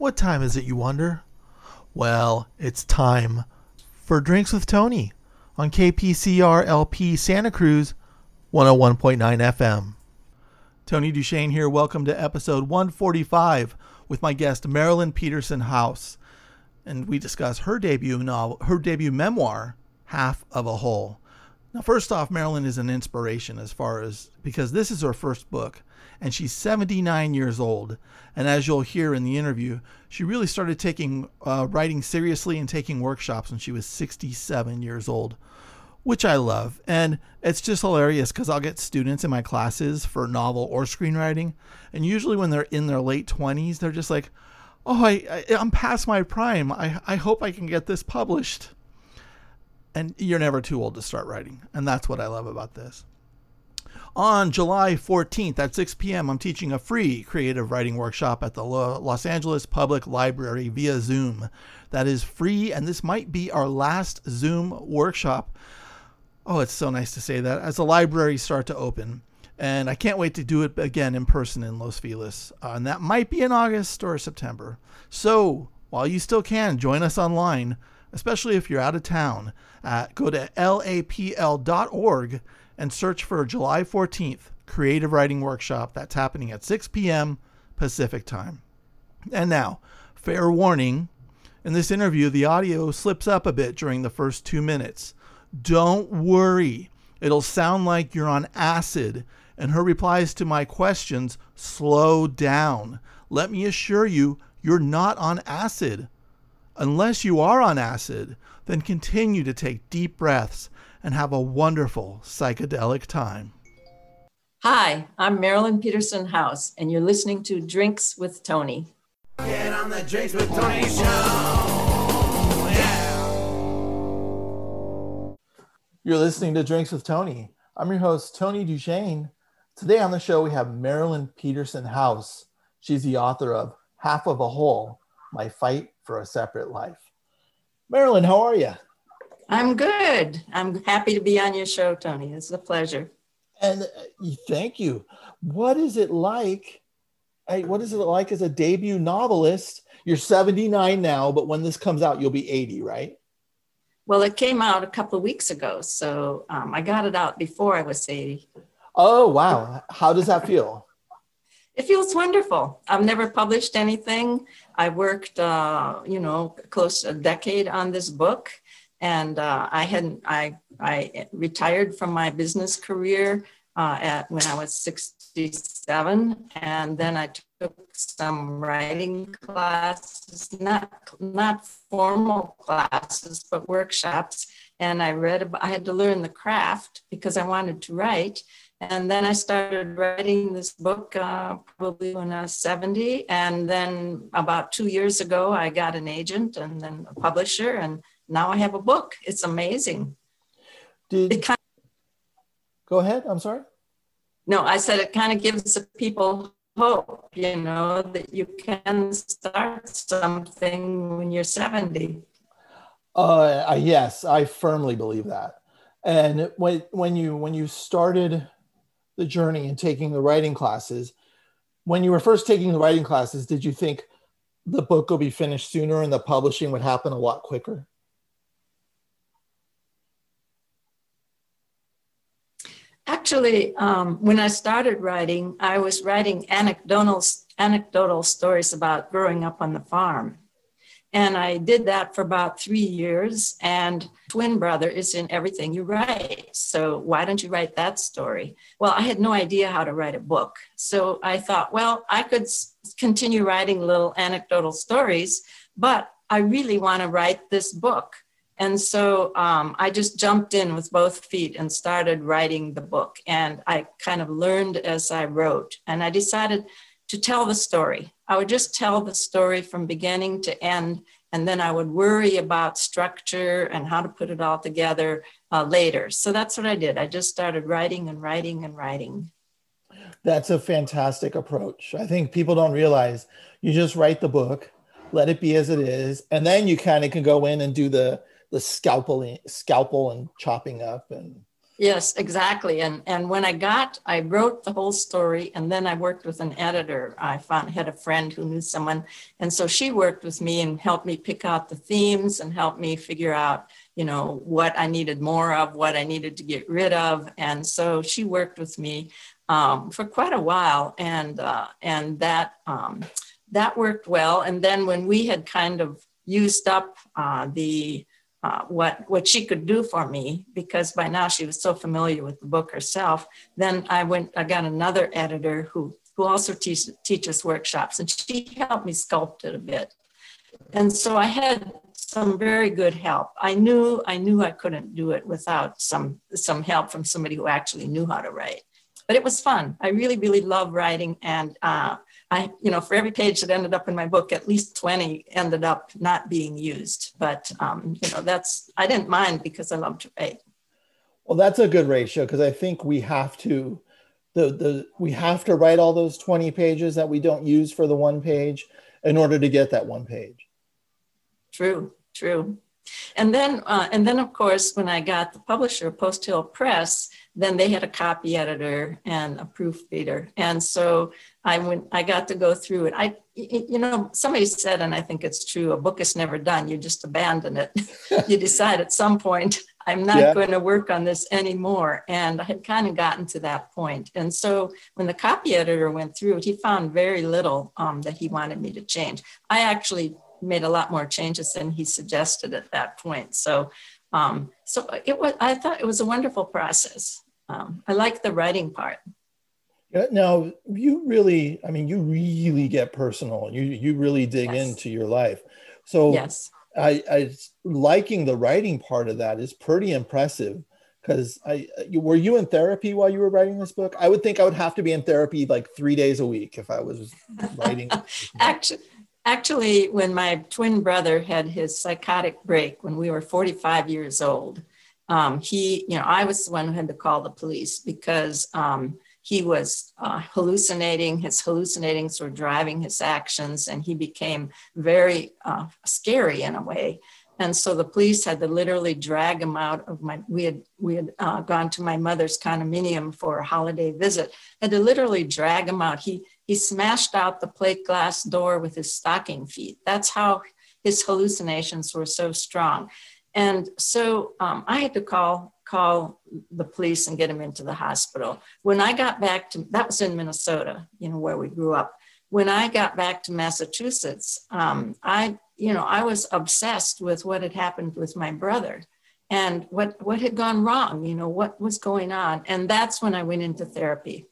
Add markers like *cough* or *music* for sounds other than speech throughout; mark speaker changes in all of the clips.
Speaker 1: What time is it, you wonder? Well, it's time for Drinks with Tony on KPCR LP Santa Cruz 101.9 FM. Tony DuShane here. Welcome to episode 145 with my guest Marilyn Peterson Haus. And we discuss her debut novel, her debut memoir, Half of a Whole. Now, first off, Marilyn is an inspiration as far as because this is her first book and she's 79 years old. And as you'll hear in the interview, she really started taking uh, writing seriously and taking workshops when she was 67 years old, which I love. And it's just hilarious because I'll get students in my classes for novel or screenwriting, and usually when they're in their late 20s, they're just like, "Oh, I, I I'm past my prime. I I hope I can get this published." And you're never too old to start writing, and that's what I love about this. On July 14th at 6 p.m., I'm teaching a free creative writing workshop at the Los Angeles Public Library via Zoom. That is free, and this might be our last Zoom workshop. Oh, it's so nice to say that as the libraries start to open. And I can't wait to do it again in person in Los Feliz. Uh, and that might be in August or September. So while you still can, join us online, especially if you're out of town. Uh, go to lapl.org and search for July 14th Creative Writing Workshop that's happening at 6 p.m. Pacific Time. And now, fair warning in this interview, the audio slips up a bit during the first two minutes. Don't worry, it'll sound like you're on acid, and her replies to my questions slow down. Let me assure you, you're not on acid. Unless you are on acid, then continue to take deep breaths and have a wonderful psychedelic time.
Speaker 2: Hi, I'm Marilyn Peterson Haus, and you're listening to Drinks with Tony. Get on the Drinks with Tony show.
Speaker 1: Yeah. You're listening to Drinks with Tony. I'm your host, Tony DuShane. Today on the show, we have Marilyn Peterson Haus. She's the author of Half of a Whole My Fight for a Separate Life. Marilyn, how are you?
Speaker 2: I'm good. I'm happy to be on your show, Tony. It's a pleasure.
Speaker 1: And uh, thank you. What is it like? What is it like as a debut novelist? You're 79 now, but when this comes out, you'll be 80, right?
Speaker 2: Well, it came out a couple of weeks ago, so um, I got it out before I was 80.
Speaker 1: Oh, wow. How does that feel?
Speaker 2: It feels wonderful. I've never published anything. I worked, uh, you know, close a decade on this book and uh, I hadn't I I retired from my business career uh, at when I was 67, and then I took some writing classes, not not formal classes, but workshops. And I read about, I had to learn the craft because I wanted to write. And then I started writing this book uh, probably when I was 70. And then about two years ago, I got an agent and then a publisher. And now I have a book. It's amazing.
Speaker 1: Did it kind of, go ahead? I'm sorry.
Speaker 2: No, I said it kind of gives the people hope, you know, that you can start something when you're 70.
Speaker 1: Uh, yes, I firmly believe that. And when when you when you started the journey and taking the writing classes, when you were first taking the writing classes, did you think the book will be finished sooner and the publishing would happen a lot quicker?
Speaker 2: Actually, um, when I started writing, I was writing anecdotal, anecdotal stories about growing up on the farm. And I did that for about three years. And Twin Brother is in everything you write. So why don't you write that story? Well, I had no idea how to write a book. So I thought, well, I could continue writing little anecdotal stories, but I really want to write this book. And so um, I just jumped in with both feet and started writing the book. And I kind of learned as I wrote. And I decided to tell the story. I would just tell the story from beginning to end. And then I would worry about structure and how to put it all together uh, later. So that's what I did. I just started writing and writing and writing.
Speaker 1: That's a fantastic approach. I think people don't realize you just write the book, let it be as it is, and then you kind of can go in and do the the scalpel scalpel and chopping up and
Speaker 2: Yes, exactly. And and when I got, I wrote the whole story, and then I worked with an editor. I found had a friend who knew someone, and so she worked with me and helped me pick out the themes and helped me figure out, you know, what I needed more of, what I needed to get rid of. And so she worked with me um, for quite a while, and uh, and that um, that worked well. And then when we had kind of used up uh, the uh, what what she could do for me because by now she was so familiar with the book herself. Then I went. I got another editor who who also teach, teaches workshops, and she helped me sculpt it a bit. And so I had some very good help. I knew I knew I couldn't do it without some some help from somebody who actually knew how to write. But it was fun. I really really love writing, and uh, I, you know, for every page that ended up in my book, at least 20 ended up not being used. But, um, you know, that's, I didn't mind because I love to write.
Speaker 1: Well, that's a good ratio because I think we have to, the, the, we have to write all those 20 pages that we don't use for the one page in order to get that one page.
Speaker 2: True, true. And then, uh, and then of course, when I got the publisher, Post Hill Press, then they had a copy editor and a proofreader. And so I went, I got to go through it. I, you know, somebody said, and I think it's true, a book is never done. You just abandon it. *laughs* you decide at some point, I'm not yeah. going to work on this anymore. And I had kind of gotten to that point. And so when the copy editor went through it, he found very little um, that he wanted me to change. I actually made a lot more changes than he suggested at that point. So, um, so it was. I thought it was a wonderful process. Um, I like the writing part.
Speaker 1: Now you really, I mean, you really get personal. You you really dig yes. into your life. So
Speaker 2: yes,
Speaker 1: I, I liking the writing part of that is pretty impressive. Because I you, were you in therapy while you were writing this book? I would think I would have to be in therapy like three days a week if I was writing. *laughs*
Speaker 2: Actually, actually, when my twin brother had his psychotic break when we were 45 years old, um, he, you know, I was the one who had to call the police because um, he was uh, hallucinating. His hallucinations were driving his actions, and he became very uh, scary in a way. And so the police had to literally drag him out of my. We had we had uh, gone to my mother's condominium for a holiday visit. Had to literally drag him out. He he smashed out the plate glass door with his stocking feet. That's how his hallucinations were so strong. And so um, I had to call call the police and get him into the hospital. When I got back to that was in Minnesota, you know, where we grew up. When I got back to Massachusetts, um, I you know I was obsessed with what had happened with my brother and what what had gone wrong. You know what was going on, and that's when I went into therapy.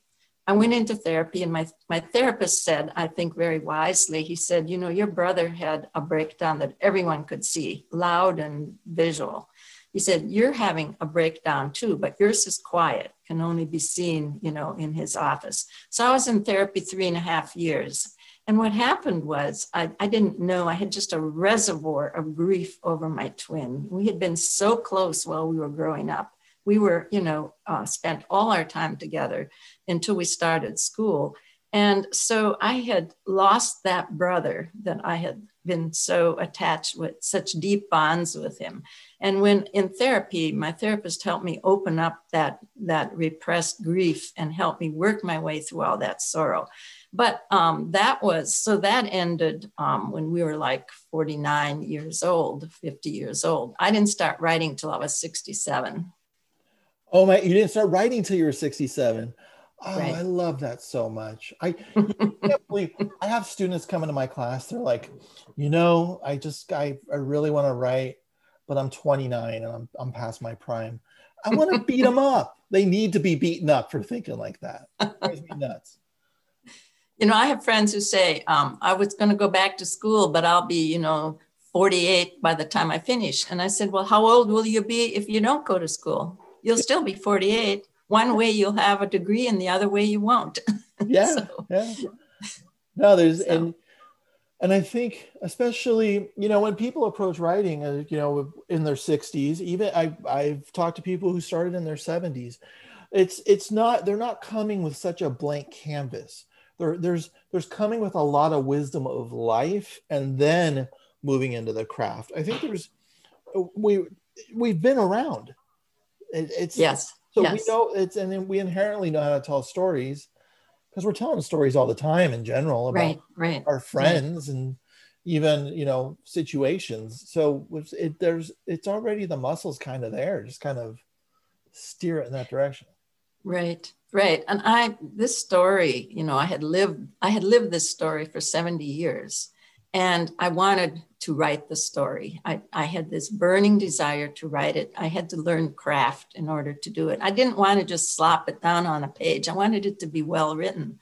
Speaker 2: I went into therapy, and my, my therapist said, I think very wisely, he said, You know, your brother had a breakdown that everyone could see, loud and visual. He said, You're having a breakdown too, but yours is quiet, can only be seen, you know, in his office. So I was in therapy three and a half years. And what happened was, I, I didn't know, I had just a reservoir of grief over my twin. We had been so close while we were growing up we were, you know, uh, spent all our time together until we started school. And so I had lost that brother that I had been so attached with, such deep bonds with him. And when in therapy, my therapist helped me open up that, that repressed grief and helped me work my way through all that sorrow. But um, that was so that ended um, when we were like 49 years old, 50 years old. I didn't start writing till I was 67.
Speaker 1: Oh my! You didn't start writing till you were sixty-seven. Oh, right. I love that so much. I *laughs* can't believe I have students come into my class. They're like, you know, I just I, I really want to write, but I'm 29 and I'm I'm past my prime. I want to *laughs* beat them up. They need to be beaten up for thinking like that. It drives me nuts.
Speaker 2: You know, I have friends who say, um, I was going to go back to school, but I'll be, you know, 48 by the time I finish. And I said, Well, how old will you be if you don't go to school? You'll still be 48. One way you'll have a degree and the other way you won't. *laughs*
Speaker 1: Yeah. so. Yeah. No, there's, so. and, and I think especially, you know, when people approach writing, uh, you know, in their 60s, even I, I've talked to people who started in their 70s. It's it's not they're not coming with such a blank canvas. There, there's there's coming with a lot of wisdom of life and then moving into the craft. I think there's we we've been around. It, it's
Speaker 2: yes.
Speaker 1: So
Speaker 2: Yes.
Speaker 1: we know it's, and then we inherently know how to tell stories because we're telling stories all the time in general about
Speaker 2: Right, right.
Speaker 1: our friends and even you know situations. So it there's it's already the muscles kind of there, just kind of steer it in that direction.
Speaker 2: Right, right. And I this story, you know, I had lived I had lived this story for 70 years and I wanted to write the story. I, I had this burning desire to write it. I had to learn craft in order to do it. I didn't want to just slop it down on a page. I wanted it to be well written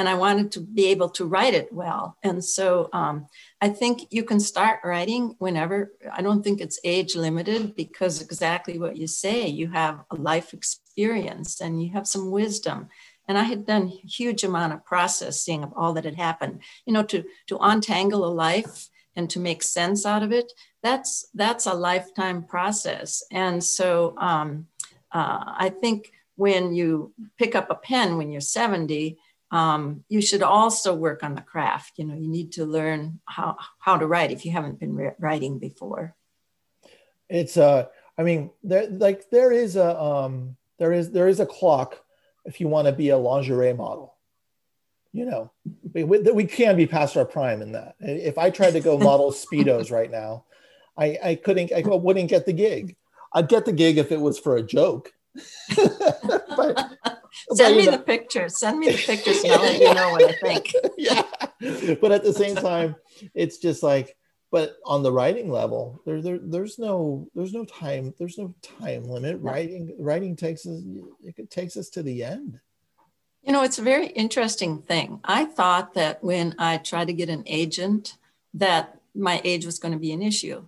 Speaker 2: and I wanted to be able to write it well. And so um, I think you can start writing whenever. I don't think it's age limited because exactly what you say, you have a life experience and you have some wisdom. And I had done a huge amount of processing of all that had happened. You know, to to untangle a life and to make sense out of it, that's that's a lifetime process. And so um, uh, I think when you pick up a pen when you're 70, um, you should also work on the craft. You know, you need to learn how how to write if you haven't been ri- writing before.
Speaker 1: It's uh I mean there like there is a um there is there is a clock if you want to be a lingerie model. You know, we, we, can be past our prime in that. If I tried to go *laughs* model speedos right now, I I couldn't I wouldn't get the gig. I'd get the gig if it was for a joke. *laughs* but,
Speaker 2: Send
Speaker 1: but,
Speaker 2: me
Speaker 1: you
Speaker 2: the
Speaker 1: know-
Speaker 2: pictures. Send me the pictures, *laughs* I'll let you know what I think.
Speaker 1: yeah. But at the same time, it's just like, but on the writing level, there, there there's no there's no time there's no time limit.
Speaker 2: No.
Speaker 1: Writing writing takes us it takes us to the end.
Speaker 2: You know, it's a very interesting thing. I thought that when I tried to get an agent, that my age was going to be an issue.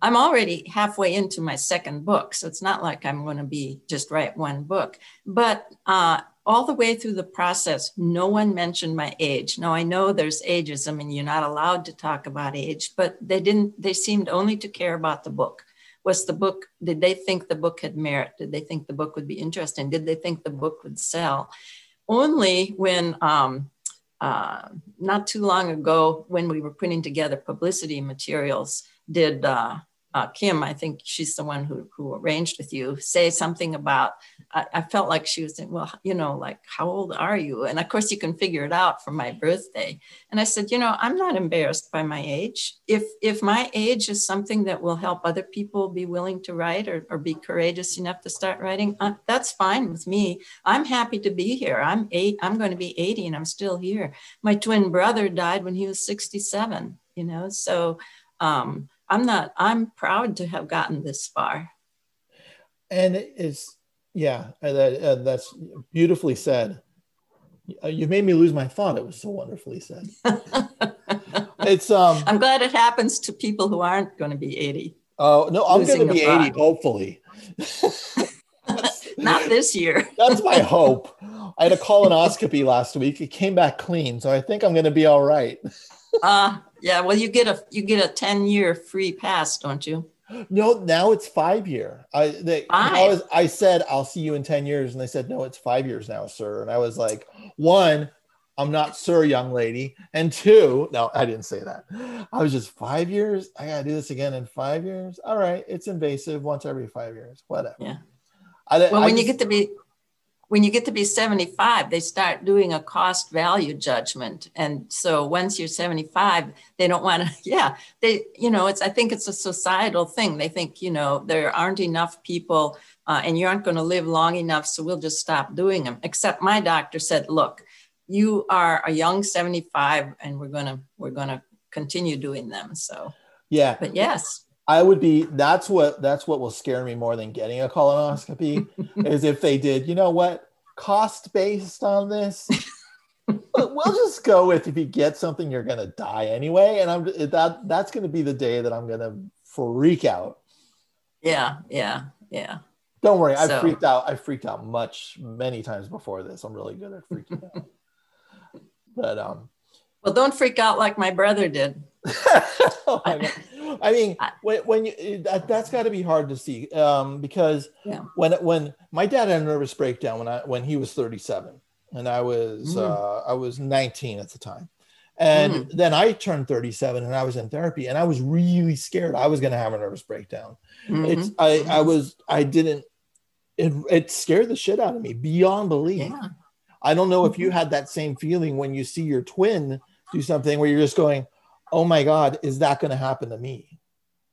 Speaker 2: I'm already halfway into my second book, so it's not like I'm going to be just write one book. But uh, all the way through the process, no one mentioned my age. Now I know there's ageism, and you're not allowed to talk about age, but they didn't. They seemed only to care about the book. Was the book? Did they think the book had merit? Did they think the book would be interesting? Did they think the book would sell? Only when um, uh, not too long ago, when we were putting together publicity materials, did uh, uh, Kim, I think she's the one who, who arranged with you, say something about, I, I felt like she was saying, well, you know, like, how old are you? And of course, you can figure it out from my birthday. And I said, you know, I'm not embarrassed by my age. If, if my age is something that will help other people be willing to write or, or be courageous enough to start writing, uh, that's fine with me. I'm happy to be here. I'm eight, I'm going to be 80 and I'm still here. My twin brother died when he was 67, you know, so um, I'm not, I'm proud to have gotten this far.
Speaker 1: And it's yeah, uh, that, uh, that's beautifully said. Uh, You made me lose my thought. It was so wonderfully said. *laughs* It's um
Speaker 2: I'm glad it happens to people who aren't going to be 80.
Speaker 1: oh no, I'm gonna be 80, hopefully. *laughs*
Speaker 2: Not this year. *laughs*
Speaker 1: That's my hope. I had a colonoscopy last week. It came back clean, so I think I'm going to be all right.
Speaker 2: Uh, yeah, well, you get a you get a 10 year free pass, don't you?
Speaker 1: No, now it's five year. I they, I, was, I said I'll see you in ten years, and they said no, it's five years now, sir. And I was like, one, I'm not sir, young lady, and two, no, I didn't say that. I was just five years. I gotta do this again in five years. All right, it's invasive once every five years. Whatever.
Speaker 2: Yeah.
Speaker 1: I,
Speaker 2: Well,
Speaker 1: I
Speaker 2: when you get to be when you get to be 75, they start doing a cost value judgment. And so once you're 75, they don't want to, *laughs* yeah, they, you know, it's, I think it's a societal thing. They think, you know, there aren't enough people uh, and you aren't going to live long enough. So we'll just stop doing them. Except my doctor said, look, you are a young 75 and we're going to, we're going to continue doing them. So,
Speaker 1: yeah,
Speaker 2: but yes.
Speaker 1: I would be that's what that's what will scare me more than getting a colonoscopy *laughs* is if they did, you know what, cost based on this. but we'll just go with if you get something, you're gonna die anyway. And I'm that that's gonna be the day that I'm gonna freak out.
Speaker 2: Yeah. Yeah. Yeah.
Speaker 1: Don't worry, I've
Speaker 2: So-
Speaker 1: freaked out. I've freaked out much many times before this. I'm really good at freaking out. But um
Speaker 2: Well, don't freak out like my brother did. *laughs*
Speaker 1: Oh my God. I mean, when, when you that, that's got to be hard to see um, because
Speaker 2: Yeah.
Speaker 1: when when my dad had a nervous breakdown when I when he was 37 and I was
Speaker 2: Mm.
Speaker 1: uh, I was 19 at the time, and
Speaker 2: Mm.
Speaker 1: then I turned 37 and I was in therapy and I was really scared I was going to have a nervous breakdown.
Speaker 2: Mhm.
Speaker 1: It's I I was I didn't it, it scared the shit out of me beyond belief. Yeah. I don't know if you mm-hmm. had that same feeling when you see your twin do something where you're just going, oh my God, is that going to happen to me?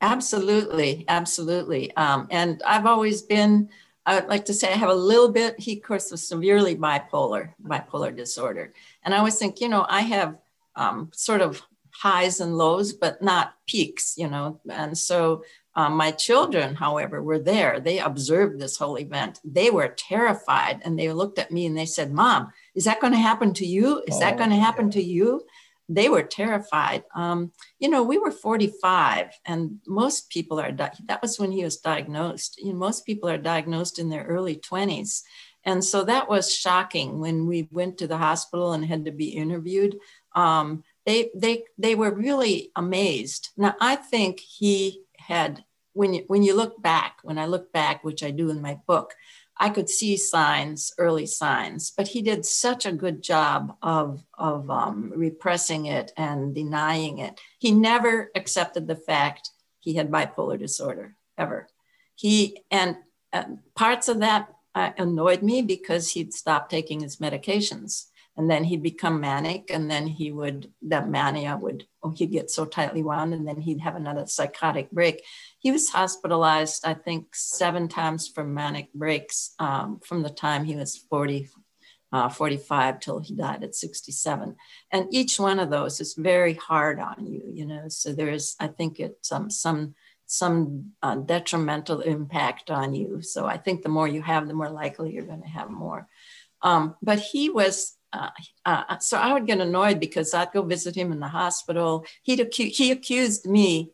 Speaker 2: Absolutely. Absolutely. Um, and I've always been, I would like to say I have a little bit, he of course was severely bipolar, bipolar disorder. And I always think, you know, I have um, sort of highs and lows, but not peaks, you know. And so um, my children, however, were there. They observed this whole event. They were terrified and they looked at me and they said, Mom, is that going to happen to you? Is oh, that going to happen yeah. to you? They were terrified. Um, you know, we were 45, and most people are, di- that was when he was diagnosed. You know, most people are diagnosed in their early 20s. And so that was shocking when we went to the hospital and had to be interviewed. Um, they, they, they were really amazed. Now, I think he had when you, when you look back, when I look back, which I do in my book, I could see signs, early signs, but he did such a good job of, of um, repressing it and denying it. He never accepted the fact he had bipolar disorder, ever. He, and uh, parts of that uh, annoyed me because he'd stopped taking his medications and then he'd become manic and then he would that mania would oh, he'd get so tightly wound and then he'd have another psychotic break. He was hospitalized i think seven times for manic breaks um, from the time he was 40 uh, 45 till he died at 67 and each one of those is very hard on you you know so there's i think it's um, some some uh, detrimental impact on you. So i think the more you have the more likely you're going to have more. Um, but he was uh, uh, so I would get annoyed because I'd go visit him in the hospital. He'd acu- he accused me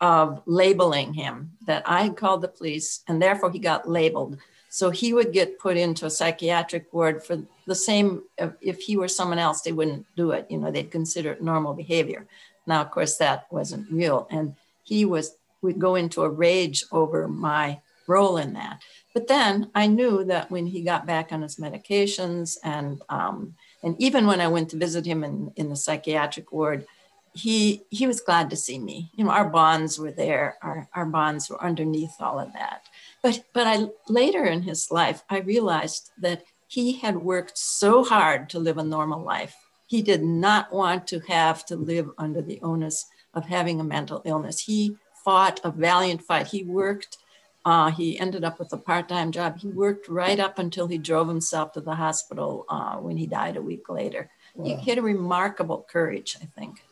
Speaker 2: of labeling him, that I had called the police and therefore he got labeled. So he would get put into a psychiatric ward for the same, if he were someone else, they wouldn't do it. You know, they'd consider it normal behavior. Now, of course, that wasn't real. And he was, would go into a rage over my role in that. But then I knew that when he got back on his medications and um, and even when I went to visit him in, in the psychiatric ward, he he was glad to see me. You know, our bonds were there, our, our bonds were underneath all of that. But but I later in his life, I realized that he had worked so hard to live a normal life. He did not want to have to live under the onus of having a mental illness. He fought a valiant fight. He worked uh, he ended up with a part-time job. He worked right up until he drove himself to the hospital uh, when he died a week later. Wow. He, had a remarkable courage, I think.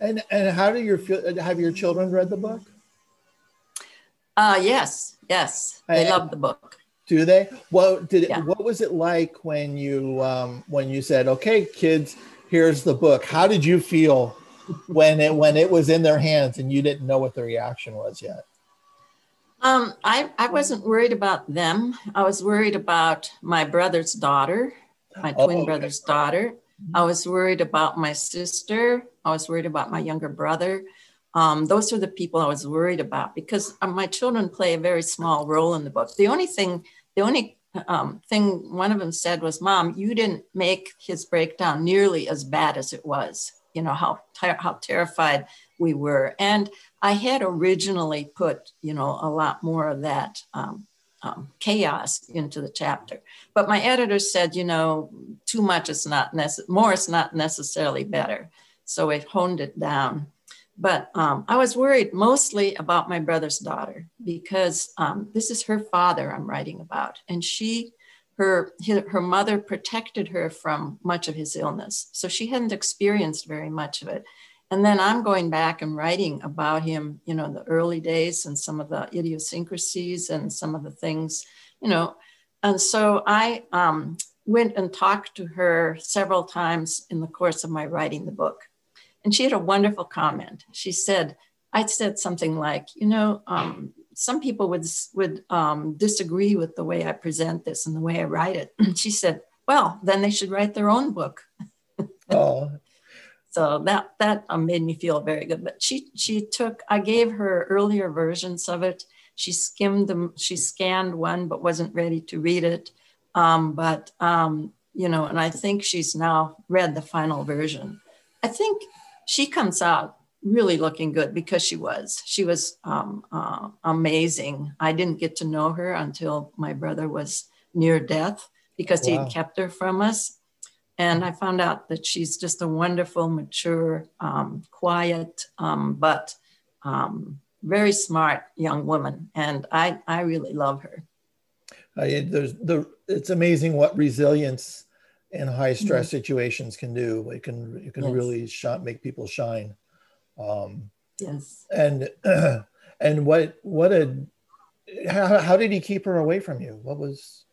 Speaker 1: And and how do your have your children read the book?
Speaker 2: Uh yes, yes, they love the book.
Speaker 1: Do they? Well, did yeah. what was it like when you um, when you said, "Okay, kids, here's the book"? How did you feel when it when it was in their hands and you didn't know what the reaction was yet?
Speaker 2: Um, I, I wasn't worried about them. I was worried about my brother's daughter, my oh, twin okay. brother's daughter. I was worried about my sister. I was worried about my younger brother. Um, those are the people I was worried about because uh, my children play a very small role in the book. The only thing, the only um, thing one of them said was, "Mom, you didn't make his breakdown nearly as bad as it was. You know how ter- how terrified we were." And I had originally put, you know, a lot more of that um, um, chaos into the chapter, but my editor said, you know, too much is not necessary, more is not necessarily better. So it honed it down. But um, I was worried mostly about my brother's daughter because um, this is her father I'm writing about, and she her her mother protected her from much of his illness so she hadn't experienced very much of it and then I'm going back and writing about him, you know, the early days and some of the idiosyncrasies and some of the things, you know. And so I um, went and talked to her several times in the course of my writing the book. And she had a wonderful comment. She said, I said something like, you know, um, some people would, would um, disagree with the way I present this and the way I write it. *clears throat* she said, well, then they should write their own book. oh, so that that um, made me feel very good. But she she took I gave her earlier versions of it. She skimmed them. She scanned one, but wasn't ready to read it. Um, but um, you know, and I think she's now read the final version. I think she comes out really looking good because she was. She was um, uh, amazing. I didn't get to know her until my brother was near death because wow. he kept her from us. And I found out that she's just a wonderful, mature, um, quiet, um, but um, very smart young woman. And I, I really love her.
Speaker 1: There's the, it's amazing what resilience in high stress mm-hmm. situations can do. It can, it can yes. really shot, make people shine.
Speaker 2: Um, yes.
Speaker 1: And, *clears throat* and what, what a, how, how did he keep her away from you? What was?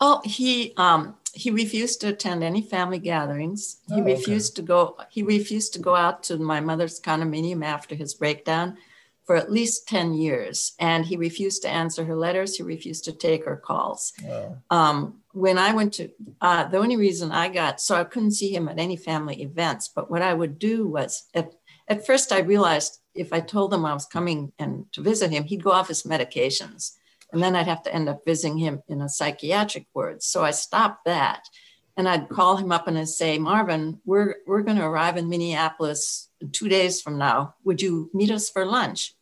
Speaker 2: Oh, he, um, he refused to attend any family gatherings. He oh, refused okay. to go. He refused to go out to my mother's condominium after his breakdown for at least ten years, and he refused to answer her letters. He refused to take her calls. Wow. Um, when I went to, uh, the only reason I got so I couldn't see him at any family events. But what I would do was, at, at first, I realized if I told him I was coming and to visit him, he'd go off his medications and then I'd have to end up visiting him in a psychiatric ward. So I stopped that. And I'd call him up and I'd say, Marvin, we're, we're going to arrive in Minneapolis two days from now. Would you meet us for lunch?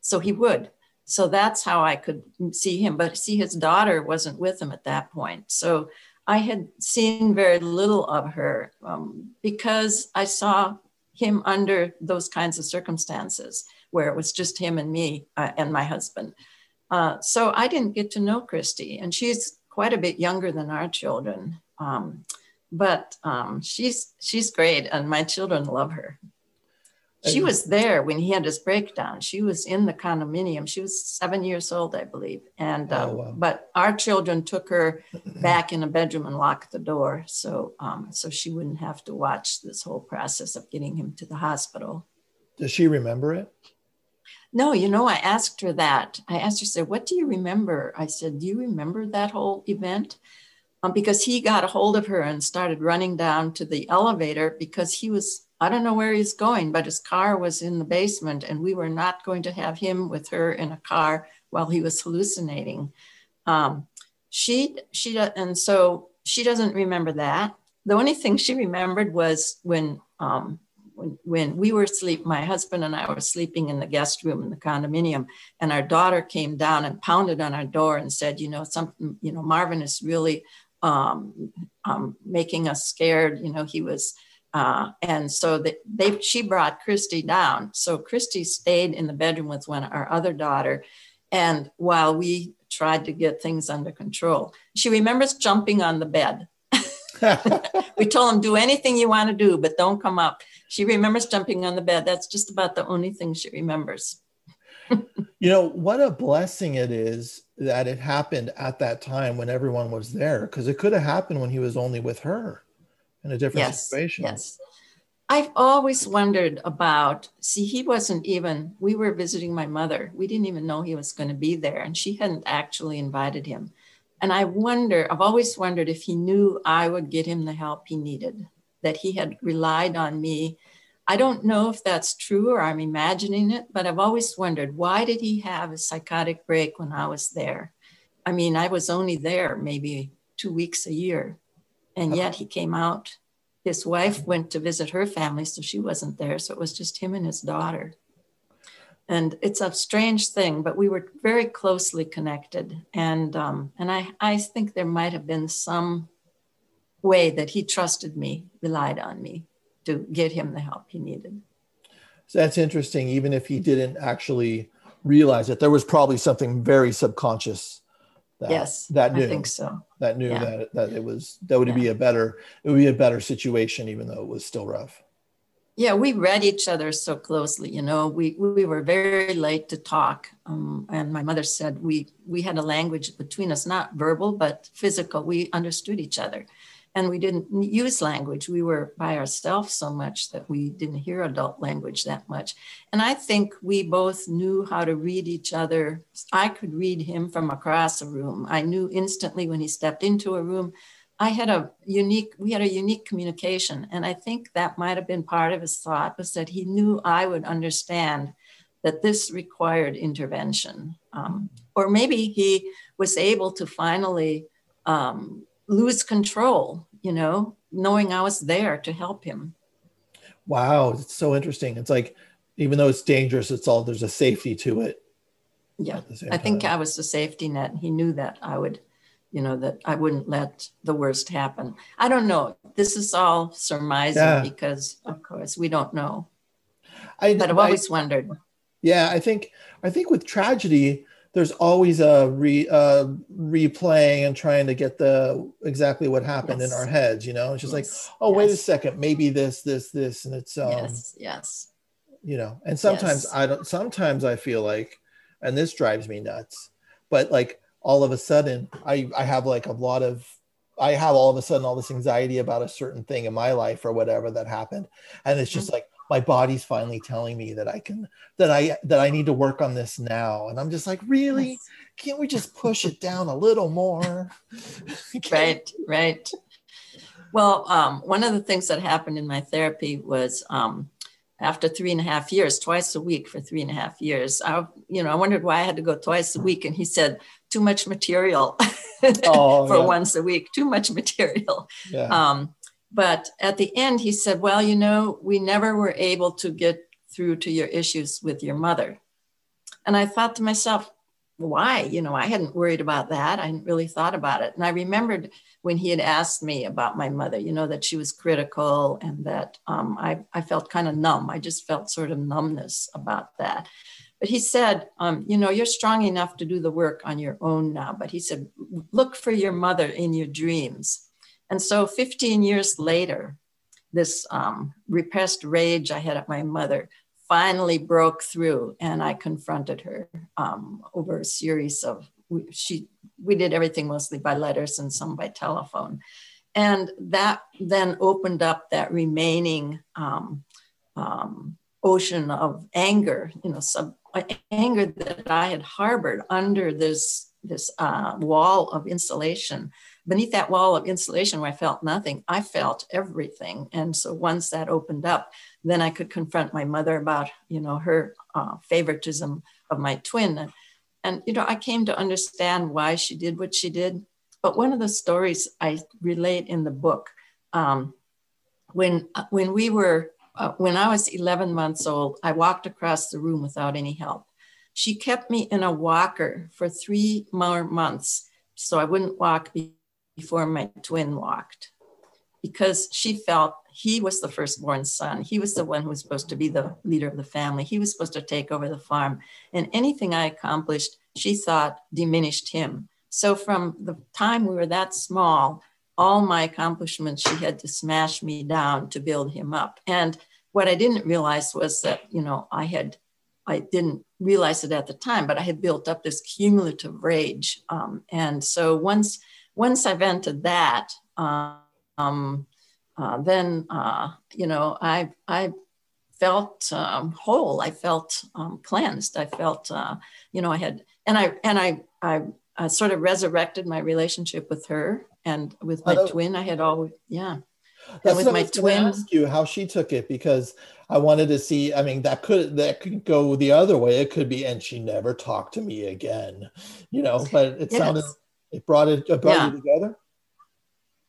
Speaker 2: So he would. So that's how I could see him. But see, his daughter wasn't with him at that point. So I had seen very little of her um, because I saw him under those kinds of circumstances where it was just him and me uh, and my husband. Uh, so I didn't get to know Christy, and she's quite a bit younger than our children. Um, but um, she's she's great, and my children love her. She was there when he had his breakdown. She was in the condominium. She was seven years old, I believe. And oh, um, wow. but our children took her back in a bedroom and locked the door, so um, so she wouldn't have to watch this whole process of getting him to the hospital.
Speaker 1: Does she remember it?
Speaker 2: No, you know, I asked her that. I asked her, said, What do you remember? I said, Do you remember that whole event? Um, because he got a hold of her and started running down to the elevator because he was, I don't know where he's going, but his car was in the basement and we were not going to have him with her in a car while he was hallucinating. Um, she, she, and so she doesn't remember that. The only thing she remembered was when um, when, we were asleep, my husband and I were sleeping in the guest room in the condominium, and our daughter came down and pounded on our door and said, you know, something, you know, Marvin is really um, um, making us scared. You know, he was, uh, and so they, they, she brought Christy down. So Christy stayed in the bedroom with one our other daughter, and while we tried to get things under control, she remembers jumping on the bed. *laughs* we told him, do anything you want to do, but don't come up. She remembers jumping on the bed. That's just about the only thing she remembers. *laughs*
Speaker 1: you know, what a blessing it is that it happened at that time when everyone was there, because it could have happened when he was only with her in a different
Speaker 2: yes,
Speaker 1: situation.
Speaker 2: Yes. I've always wondered about, see, he wasn't even, we were visiting my mother. We didn't even know he was going to be there, and she hadn't actually invited him. And I wonder, I've always wondered if he knew I would get him the help he needed that he had relied on me. I don't know if that's true or I'm imagining it, but I've always wondered why did he have a psychotic break when I was there? I mean, I was only there maybe two weeks a year, and yet he came out. His wife went to visit her family, so she wasn't there. So it was just him and his daughter. And it's a strange thing, but we were very closely connected. And um, and I, I think there might have been some way that he trusted me, relied on me to get him the help he needed.
Speaker 1: So that's interesting. Even if he didn't actually realize it, there was probably something very subconscious.
Speaker 2: That, yes, that knew. I think so.
Speaker 1: That knew yeah. that that it was that would yeah. be a better it would be a better situation, even though it was still rough.
Speaker 2: Yeah, we read each other so closely. You know, we we were very late to talk, um, and my mother said we we had a language between us, not verbal but physical. We understood each other and we didn't use language. We were by ourselves so much that we didn't hear adult language that much. And I think we both knew how to read each other. I could read him from across a room. I knew instantly when he stepped into a room. I had a unique, we had a unique communication. And I think that might have been part of his thought was that he knew I would understand that this required intervention. Um, or maybe he was able to finally um, lose control, you know, knowing I was there to help him.
Speaker 1: Wow, it's so interesting. It's like even though it's dangerous, it's all there's a safety to it.
Speaker 2: Yeah, I think I was the safety net. He knew that I would, you know, that I wouldn't let the worst happen. I don't know. This is all surmising yeah. because, of course, we don't know. I, but I've always I, wondered.
Speaker 1: Yeah, I think I think with tragedy, there's always a re uh, replaying and trying to get the exactly what happened yes. in our heads. You know, it's just yes. like, oh, yes. wait a second, maybe this, this, this, and it's um,
Speaker 2: yes, yes.
Speaker 1: You know, and sometimes I don't. Sometimes I feel like, and this drives me nuts, but like all of a sudden, I I have like a lot of I have all of a sudden all this anxiety about a certain thing in my life or whatever that happened. And it's just mm-hmm. like, my body's finally telling me that I can that I that I need to work on this now. And I'm just like, really? Can't we just push it down a little more? *laughs*
Speaker 2: right, right. Well, um, one of the things that happened in my therapy was um, after three and a half years, twice a week for three and a half years. I, you know, I wondered why I had to go twice a week, and he said, "Too much material *laughs* oh, for yeah. once a week. Too much material." Yeah. Um, but at the end, he said, Well, you know, we never were able to get through to your issues with your mother. And I thought to myself, why? You know, I hadn't worried about that. I hadn't really thought about it. And I remembered when he had asked me about my mother, you know, that she was critical and that um, I, I felt kind of numb. I just felt sort of numbness about that. But he said, um, you know, you're strong enough to do the work on your own now. But he said, look for your mother in your dreams. And so 15 years later, this um, repressed rage I had at my mother finally broke through and I confronted her um, over a series of, we, she, we did everything mostly by letters and some by telephone. And that then opened up that remaining um, um ocean of anger, you know, some anger that I had harbored under this, this uh, wall of insulation beneath that wall of insulation where I felt nothing, I felt everything. And so once that opened up, then I could confront my mother about, you know, her uh, favoritism of my twin. And, you know, I came to understand why she did what she did. But one of the stories I relate in the book, um, when, uh, when we were, uh, when I was 11 months old, I walked across the room without any help. She kept me in a walker for three more months so I wouldn't walk before my twin walked because she felt he was the firstborn son. He was the one who was supposed to be the leader of the family. He was supposed to take over the farm. And anything I accomplished, she thought diminished him. So from the time we were that small, all my accomplishments, she had to smash me down to build him up. And what I didn't realize was that, you know, I had, I didn't realize it at the time, but I had built up this cumulative rage. Um, and so once once I vented that, um, uh, then uh, you know I I felt um, whole. I felt um, cleansed. I felt uh, you know I had and I and I I, I sort of resurrected my relationship with her and with my twin. I had always yeah.
Speaker 1: That's and with my twin. Ask you how she took it because I wanted to see. I mean, that could that could go the other way. It could be, and she never talked to me again. You know, but it yes. sounded it brought it, it brought yeah. you together.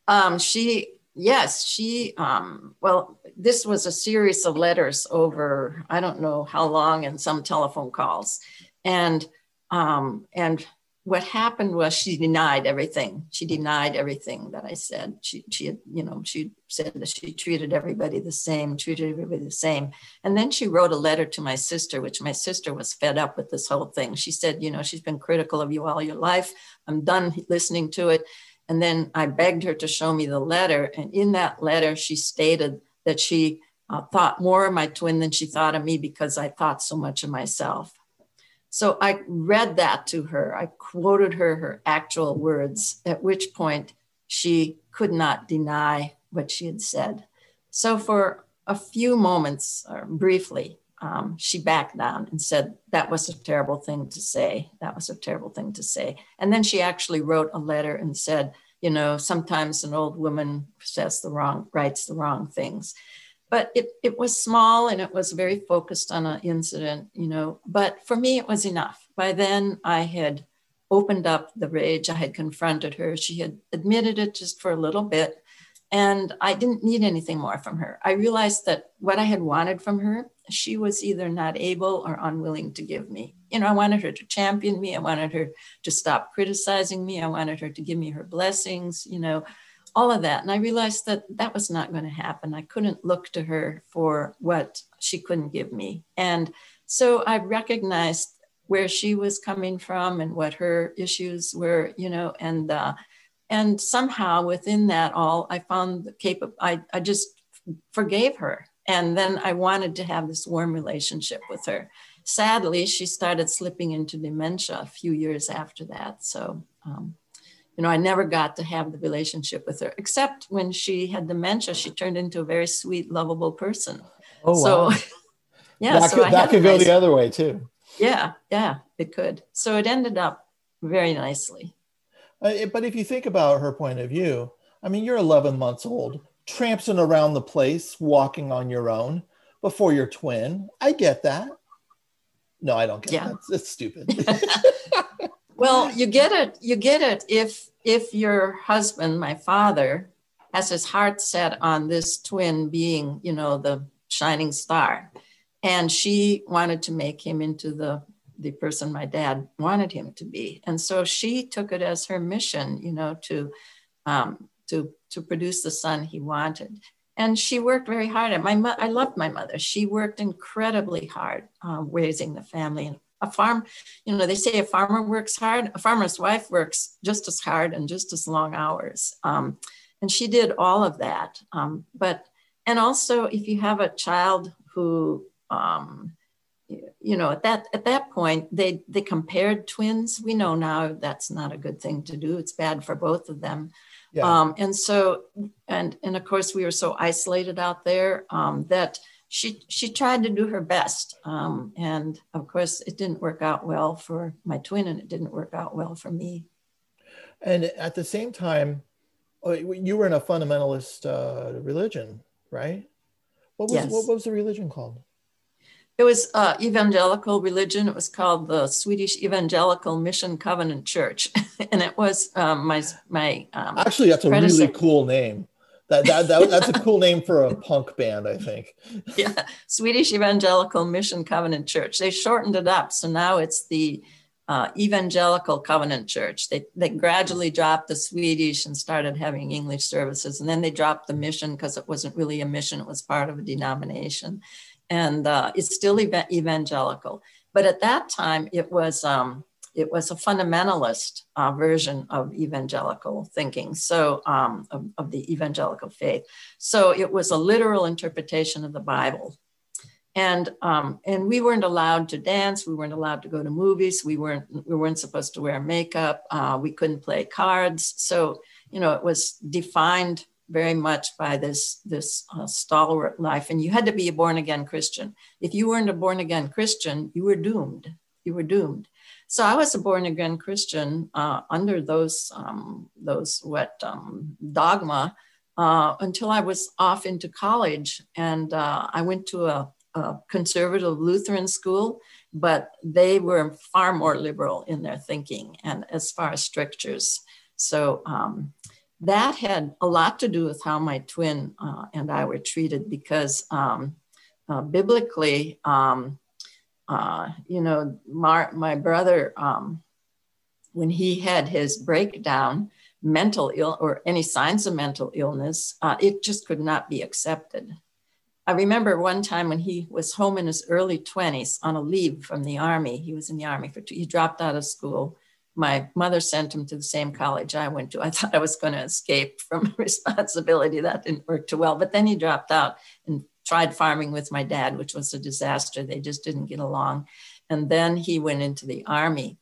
Speaker 2: Um, she yes, she um, well, this was a series of letters over I don't know how long and some telephone calls, and um, and what happened was she denied everything. She denied everything that I said. She, she had, you know, she said that she treated everybody the same, treated everybody the same. And then she wrote a letter to my sister, which my sister was fed up with this whole thing. She said, you know, she's been critical of you all your life. I'm done listening to it. And then I begged her to show me the letter. And in that letter, she stated that she uh, thought more of my twin than she thought of me because I thought so much of myself. So I read that to her. I quoted her her actual words, at which point she could not deny what she had said. So for a few moments, or briefly, um, she backed down and said, That was a terrible thing to say. That was a terrible thing to say. And then she actually wrote a letter and said, You know, sometimes an old woman says the wrong, writes the wrong things but it, it was small and it was very focused on an incident, you know. But for me, it was enough. By then, I had opened up the rage. I had confronted her. She had admitted it just for a little bit. and I didn't need anything more from her. I realized that what I had wanted from her, she was either not able or unwilling to give me. You know, I wanted her to champion me. I wanted her to stop criticizing me. I wanted her to give me her blessings, you know, all of that. And I realized that that was not going to happen. I couldn't look to her for what she couldn't give me. And so I recognized where she was coming from and what her issues were, you know, and, uh, and somehow within that all i found the capable I, I just forgave her and then i wanted to have this warm relationship with her sadly she started slipping into dementia a few years after that so um, you know i never got to have the relationship with her except when she had dementia she turned into a very sweet lovable person
Speaker 3: oh wow. *laughs* yeah that so could, that could go nice, the other way too
Speaker 2: yeah yeah it could so it ended up very nicely
Speaker 1: uh, but if you think about her point of view, I mean, you're 11 months old, tramping around the place, walking on your own before your twin. I get that. No, I don't get yeah. that. It's, it's stupid. *laughs* *laughs*
Speaker 2: well, you get it. You get it if if your husband, my father, has his heart set on this twin being, you know, the shining star, and she wanted to make him into the the person my dad wanted him to be. And so she took it as her mission, you know, to um, to to produce the son he wanted. And she worked very hard. At my mo- I loved my mother. She worked incredibly hard um, raising the family. And a farm, you know, they say a farmer works hard. A farmer's wife works just as hard and just as long hours. Um, and she did all of that. Um, but and also, if you have a child who um, you know at that at that point they they compared twins we know now that's not a good thing to do it's bad for both of them yeah. um, and so and and of course we were so isolated out there um, that she she tried to do her best um, and of course it didn't work out well for my twin and it didn't work out well for me
Speaker 1: and at the same time oh, you were in a fundamentalist uh, religion right what was yes. what was the religion called
Speaker 2: it was uh, evangelical religion. It was called the Swedish Evangelical Mission Covenant Church, *laughs* and it was um, my my. Um,
Speaker 1: Actually, that's a really cool name. That, that, that that's a cool name for a punk band, I think. *laughs*
Speaker 2: Yeah, Swedish Evangelical Mission Covenant Church. They shortened it up, so now it's the uh, Evangelical Covenant Church. They they gradually dropped the Swedish and started having English services, and then they dropped the mission because it wasn't really a mission; it was part of a denomination and uh, it's still ev- evangelical. But at that time, it was um, it was a fundamentalist uh, version of evangelical thinking, so um, of, of, the evangelical faith. So it was a literal interpretation of the Bible, and um, and we weren't allowed to dance, we weren't allowed to go to movies, we weren't we weren't supposed to wear makeup, uh, we couldn't play cards. So you know, it was defined very much by this this uh, stalwart life. And you had to be a born again christian. If you weren't a born again christian you were doomed. You were doomed so i was a born again christian uh, under those um, those what um, dogma uh, until i was off into college. And uh, i went to a, a conservative lutheran school but they were far more liberal in their thinking and as far as strictures. So um, that had a lot to do with how my twin uh, and I were treated because um, uh, biblically, um, uh, you know, Mar- my brother, um, when he had his breakdown, mental ill or any signs of mental illness, uh, it just could not be accepted. I remember one time when he was home in his early 20s on a leave from the army. He was in the army for two, he dropped out of school my mother sent him to the same college I went to. I thought I was going to escape from *laughs* responsibility. That didn't work too well. But then he dropped out and tried farming with my dad, which was a disaster. They just didn't get along. And then he went into the army.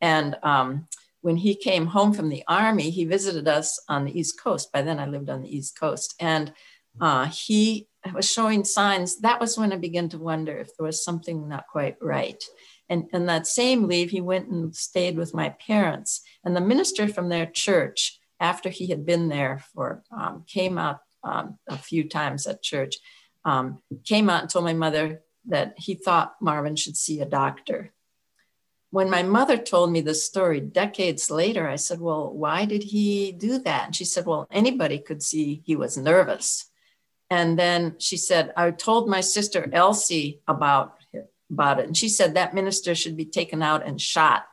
Speaker 2: And um, when he came home from the army, he visited us on the East Coast. By then, I lived on the East Coast. And uh, he was showing signs. That was when I began to wonder if there was something not quite right. And in that same leave, he went and stayed with my parents. And the minister from their church, after he had been there for, um, came out um, a few times at church, um, came out and told my mother that he thought Marvin should see a doctor. when my mother told me this story decades later, I said, Well, why did he do that? And she said, Well, anybody could see he was nervous. And then she said, I told my sister Elsie about it, about it. And she said that minister should be taken out and shot.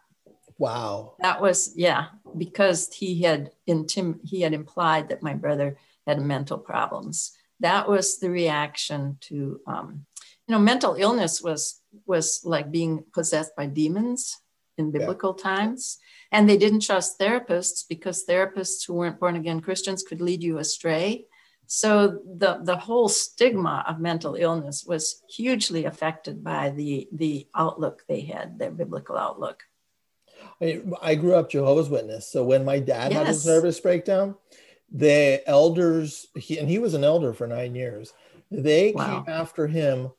Speaker 1: Wow.
Speaker 2: That was, yeah, because he had intim- he had implied that my brother had mental problems. That was the reaction to um, you know, mental illness was was like being possessed by demons in biblical yeah. times. And they didn't trust therapists because therapists who weren't born again Christians could lead you astray. So the, the whole stigma of mental illness was hugely affected by the, the outlook they had, their biblical outlook.
Speaker 1: I, I grew up Jehovah's Witness. So when my dad yes. had his nervous breakdown, the elders, he, and he was an elder for nine years, they wow. came after him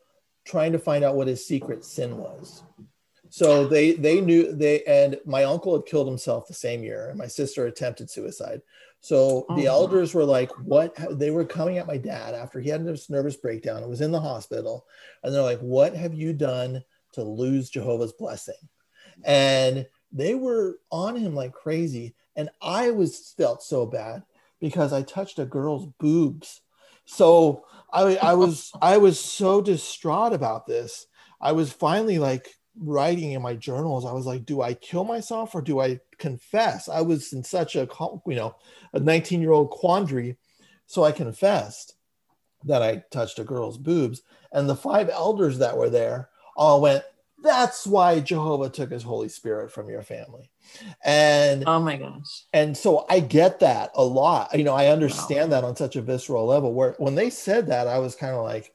Speaker 1: trying to find out what his secret sin was. So they they knew they and my uncle had killed himself the same year, and my sister attempted suicide. So the oh. elders were like, "What?" They were coming at my dad after he had this nervous breakdown and was in the hospital, and they're like, "What have you done to lose Jehovah's blessing?" And they were on him like crazy, and I was felt so bad because I touched a girl's boobs. So I, I was I was so distraught about this. I was finally like writing in my journals. I was like, do I kill myself or do I confess? I was in such a you know a 19 year old quandary, so I confessed that I touched a girl's boobs, and the five elders that were there all went. That's why Jehovah took his Holy Spirit from your family. And
Speaker 2: oh my gosh.
Speaker 1: And so I get that a lot. You know, I understand wow. that on such a visceral level where when they said that, I was kind of like,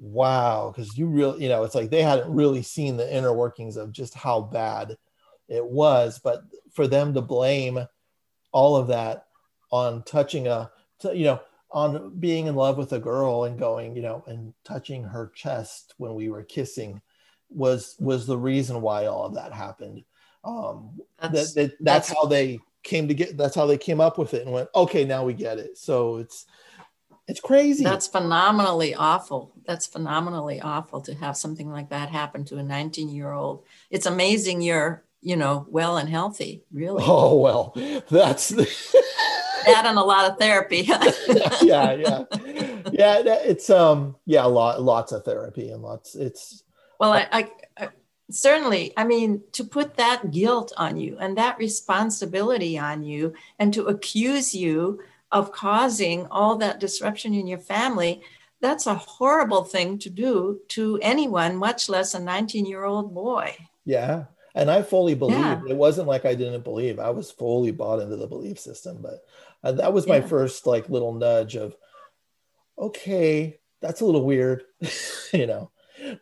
Speaker 1: wow, because you really, you know, it's like they hadn't really seen the inner workings of just how bad it was. But for them to blame all of that on touching a, you know, on being in love with a girl and going, you know, and touching her chest when we were kissing was was the reason why all of that happened. Um that's, that, that, that's, that's how they came to get that's how they came up with it and went okay now we get it. So it's it's crazy.
Speaker 2: That's phenomenally awful. That's phenomenally awful to have something like that happen to a 19 year old it's amazing you're you know well and healthy really.
Speaker 1: Oh well that's the *laughs*
Speaker 2: that and a lot of therapy. *laughs*
Speaker 1: Yeah yeah. Yeah it's um yeah a lot lots of therapy and lots it's
Speaker 2: well I, I, I certainly. I mean to put that guilt on you and that responsibility on you and to accuse you of causing all that disruption in your family that's a horrible thing to do to anyone much less a 19 year old boy.
Speaker 1: Yeah. And i fully believe yeah. it wasn't like i didn't believe. I was fully bought into the belief system but uh, that was my yeah. first like little nudge of okay that's a little weird *laughs* you know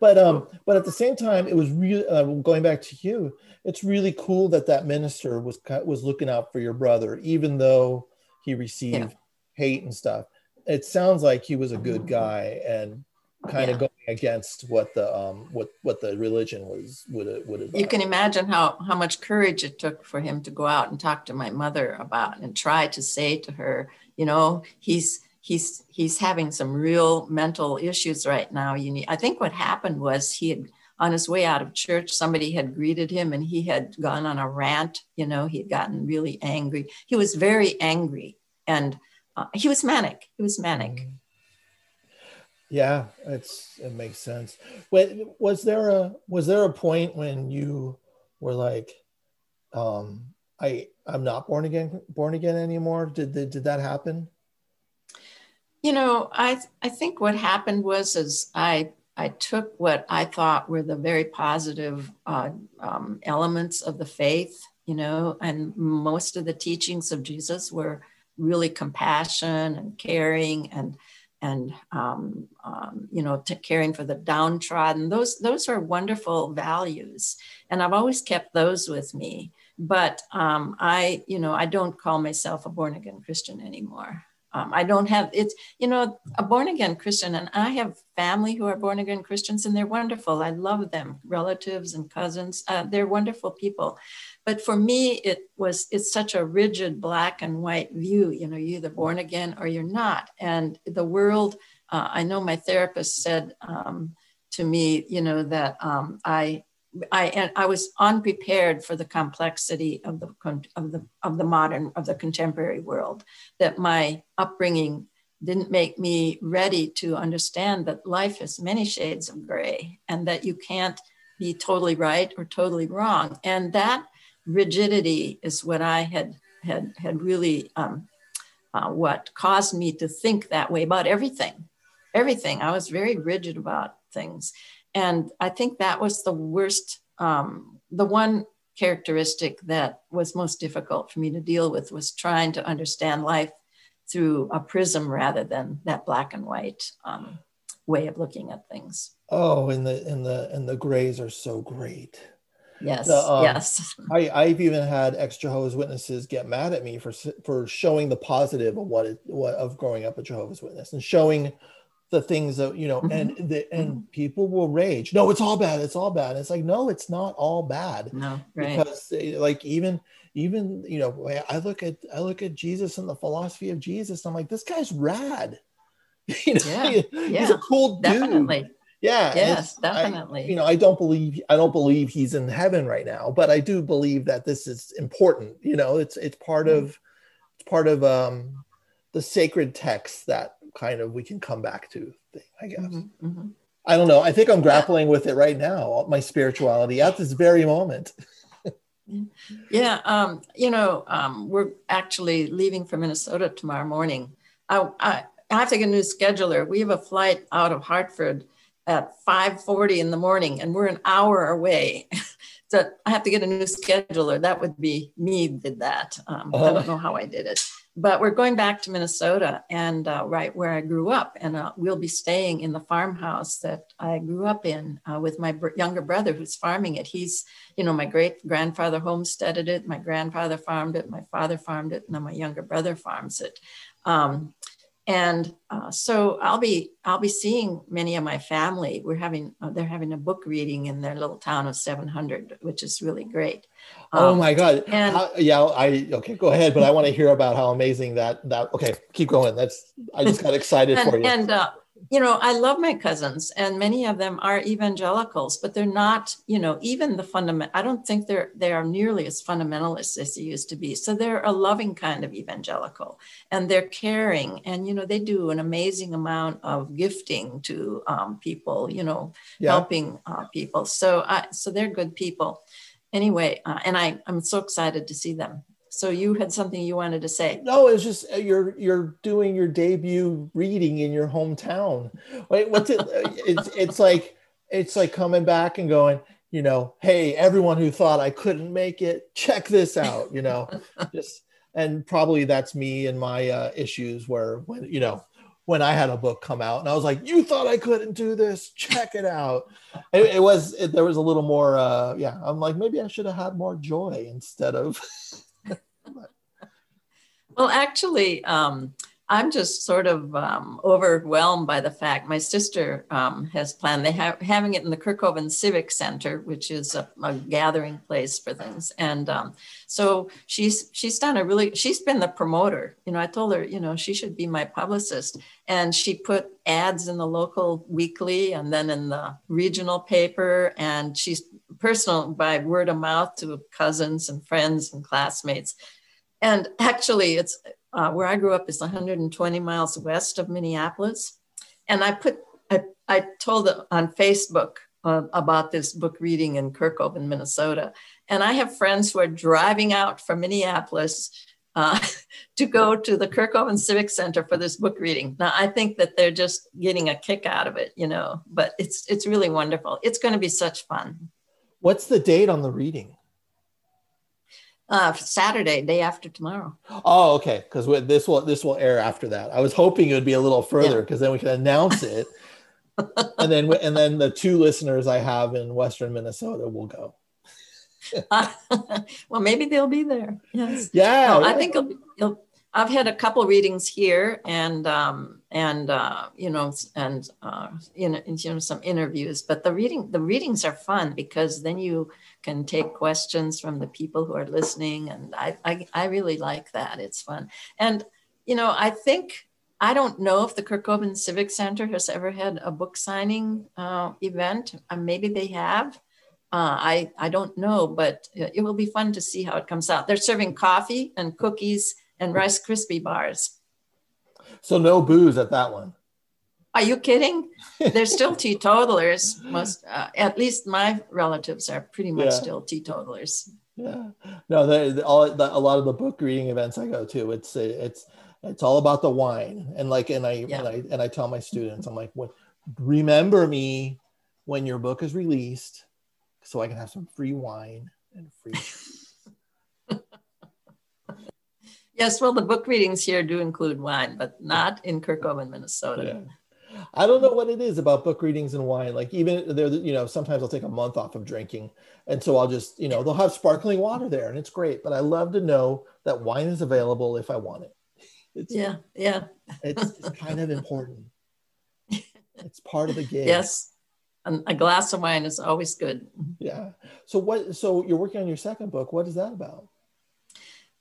Speaker 1: but um but at the same time it was really uh, going back to you it's really cool that that minister was was looking out for your brother even though he received yeah. hate and stuff it sounds like he was a good guy and kind yeah. of going against what the um what what the religion was would would have
Speaker 2: you can imagine how how much courage it took for him to go out and talk to my mother about and try to say to her you know he's he's he's having some real mental issues right now. You need, I think what happened was he had on his way out of church, somebody had greeted him and he had gone on a rant. You know, he had gotten really angry. He was very angry and uh, he was manic. He was manic. Mm-hmm.
Speaker 1: Yeah, it's it makes sense. Wait, was there a was there a point when you were like, um, I I'm not born again born again anymore? Did did, did that happen?
Speaker 2: You know, I I think what happened was as I I took what I thought were the very positive uh, um, elements of the faith, you know, and most of the teachings of Jesus were really compassion and caring and and um, um, you know caring for the downtrodden. Those those are wonderful values, and I've always kept those with me. But um, I, you know, I don't call myself a born again Christian anymore. Um, I don't have it's you know a born again Christian, and I have family who are born again Christians, and they're wonderful. I love them, relatives and cousins. Uh, they're wonderful people. But for me, it was it's such a rigid black and white view. You know, you're either born again or you're not. And the world. Uh, I know my therapist said um, to me, you know, that um, I I and I was unprepared for the complexity of the of the of the modern of the contemporary world. That my upbringing didn't make me ready to understand that life has many shades of gray, and that you can't be totally right or totally wrong. And that rigidity is what I had had had really um, uh, what caused me to think that way about everything. Everything. I was very rigid about things. And I think that was the worst, um, the one characteristic that was most difficult for me to deal with was trying to understand life through a prism rather than that black and white um, way of looking at things.
Speaker 1: Oh, and the and the and the grays are so great.
Speaker 2: Yes. The, um, yes.
Speaker 1: I, I've even had ex Jehovah's Witnesses get mad at me for for showing the positive of what it what of growing up a Jehovah's Witness and showing the things that you know, mm-hmm. and the and mm-hmm. people will rage. No, it's all bad. It's all bad. It's like no, it's not all bad.
Speaker 2: No, right.
Speaker 1: Because eh, like even even you know, I look at I look at Jesus and the philosophy of Jesus. I'm like, this guy's rad. *laughs*
Speaker 2: you know, yeah,
Speaker 1: he's yeah, a cool dude. Definitely yeah
Speaker 2: yes definitely
Speaker 1: I, you know i don't believe i don't believe he's in heaven right now but i do believe that this is important you know it's it's part mm-hmm. of it's part of um the sacred text that kind of we can come back to thing i guess mm-hmm, mm-hmm. i don't know i think i'm grappling with it right now my spirituality at this very moment *laughs*
Speaker 2: yeah um you know um we're actually leaving for minnesota tomorrow morning i i, I have to get a new scheduler we have a flight out of hartford at 5:40 in the morning, and we're an hour away. *laughs* so I have to get a new scheduler. That would be me did that. Um, I don't know how I did it, but we're going back to Minnesota and uh, right where I grew up, and uh, we'll be staying in the farmhouse that I grew up in uh, with my br- younger brother who's farming it. He's, you know, my great grandfather homesteaded it, my grandfather farmed it, my father farmed it, and then my younger brother farms it. Um, and uh, so I'll be I'll be seeing many of my family. We're having uh, they're having a book reading in their little town of 700, which is really great.
Speaker 1: Oh um, oh my God! And how, yeah, I okay, go ahead. But I want to hear about how amazing that that. Okay, keep going. That's I just got excited
Speaker 2: and,
Speaker 1: for you.
Speaker 2: And uh, you know, I love my cousins, and many of them are evangelicals, but they're not, you know, even the fundament. I don't think they're they are nearly as fundamentalist as they used to be. So they're a loving kind of evangelical, and they're caring, and you know, they do an amazing amount of gifting to um, people, you know, yeah. helping uh, people. So, I, so they're good people. Anyway, uh, and I I'm so excited to see them. So you had something you wanted to say?
Speaker 1: No, it's just uh, you're you're doing your debut reading in your hometown. Wait, what's it? Uh, it's it's like it's like coming back and going. You know, hey, everyone who thought I couldn't make it, check this out. You know, *laughs* just and probably that's me and my uh, issues where when you know when I had a book come out and I was like, you thought I couldn't do this? Check it out. It, it was, it, there was a little more, uh, yeah, I'm like, maybe I should have had more joy instead of *laughs*
Speaker 2: well, actually, um, I'm just sort of um, overwhelmed by the fact my sister um, has planned. They have having it in the Kerkhoven Civic Center, which is a, a gathering place for things. And um, so she's she's done a really. She's been the promoter. You know, I told her, you know, she should be my publicist, and she put ads in the local weekly and then in the regional paper, and she's personal by word of mouth to cousins and friends and classmates. And actually, it's uh, where I grew up is 120 miles west of Minneapolis. And I put, I, I told on Facebook uh, about this book reading in Kerkhoven, Minnesota. And I have friends who are driving out from Minneapolis uh, *laughs* to go to the Kerkhoven Civic Center for this book reading. Now, I think that they're just getting a kick out of it, you know, but it's it's really wonderful. It's going to be such fun.
Speaker 1: What's the date on the reading?
Speaker 2: Uh, Saturday, day after tomorrow.
Speaker 1: Oh, okay. Because this will this will air after that. I was hoping it would be a little further because yeah. then we can announce it, *laughs* and then and then the two listeners I have in Western Minnesota will go.
Speaker 2: uh, *laughs* well, maybe they'll be there. Yes.
Speaker 1: Yeah.
Speaker 2: No, I think it'll, it'll, I've had a couple readings here, and um, and uh, you know, and uh, you know, you know, some interviews. But the reading, the readings are fun because then you can take questions from the people who are listening. And I, I, I really like that. It's fun. And, you know, I think, I don't know if the Kerkhoven Civic Center has ever had a book signing uh, event. Uh, maybe they have. Uh, I I don't know, but it will be fun to see how it comes out. They're serving coffee and cookies and Rice Krispie bars.
Speaker 1: So no booze at that one.
Speaker 2: Are you kidding? They're still teetotalers. Most, uh, at least my relatives are pretty much yeah. still teetotalers.
Speaker 1: Yeah, no, they, all the, a lot of the book reading events I go to, it's it's it's all about the wine, and like, and I yeah. and I and I tell my students, I'm like, what, remember me when your book is released, so I can have some free wine and free.
Speaker 2: Yes, well, the book readings here do include wine, but not in Kerkhoven, Minnesota. Yeah.
Speaker 1: I don't know what it is about book readings and wine. Like even there, you know, sometimes I'll take a month off of drinking, and so I'll just, you know, they'll have sparkling water there, and it's great. But I love to know that wine is available if I want it.
Speaker 2: It's, yeah, yeah.
Speaker 1: it's, it's kind of important. *laughs* It's part of the game.
Speaker 2: Yes, and a glass of wine is always good.
Speaker 1: Yeah. So what? So you're working on your second book. What is that about?